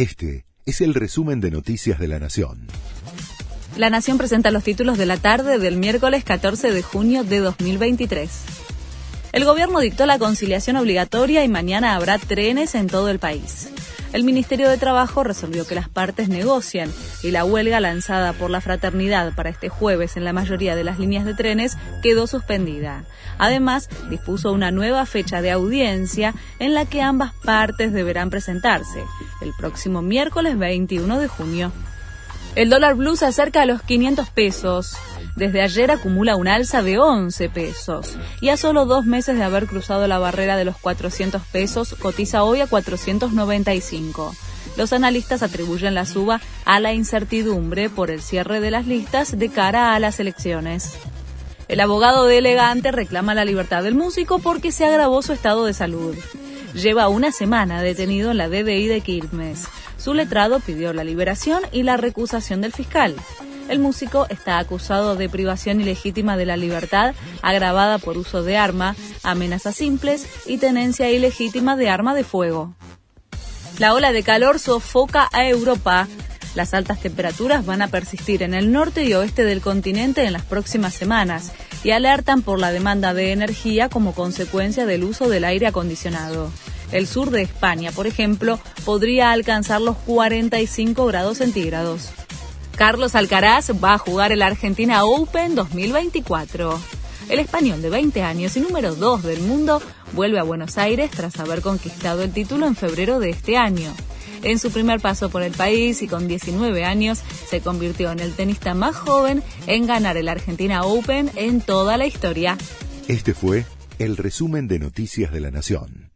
Este es el resumen de Noticias de la Nación. La Nación presenta los títulos de la tarde del miércoles 14 de junio de 2023. El gobierno dictó la conciliación obligatoria y mañana habrá trenes en todo el país el Ministerio de Trabajo resolvió que las partes negocian y la huelga lanzada por la fraternidad para este jueves en la mayoría de las líneas de trenes quedó suspendida. Además, dispuso una nueva fecha de audiencia en la que ambas partes deberán presentarse, el próximo miércoles 21 de junio. El dólar blue se acerca a los 500 pesos. Desde ayer acumula un alza de 11 pesos y a solo dos meses de haber cruzado la barrera de los 400 pesos cotiza hoy a 495. Los analistas atribuyen la suba a la incertidumbre por el cierre de las listas de cara a las elecciones. El abogado de Elegante reclama la libertad del músico porque se agravó su estado de salud. Lleva una semana detenido en la DDI de Quilmes. Su letrado pidió la liberación y la recusación del fiscal. El músico está acusado de privación ilegítima de la libertad agravada por uso de arma, amenazas simples y tenencia ilegítima de arma de fuego. La ola de calor sofoca a Europa. Las altas temperaturas van a persistir en el norte y oeste del continente en las próximas semanas y alertan por la demanda de energía como consecuencia del uso del aire acondicionado. El sur de España, por ejemplo, podría alcanzar los 45 grados centígrados. Carlos Alcaraz va a jugar el Argentina Open 2024. El español de 20 años y número 2 del mundo vuelve a Buenos Aires tras haber conquistado el título en febrero de este año. En su primer paso por el país y con 19 años, se convirtió en el tenista más joven en ganar el Argentina Open en toda la historia. Este fue el resumen de Noticias de la Nación.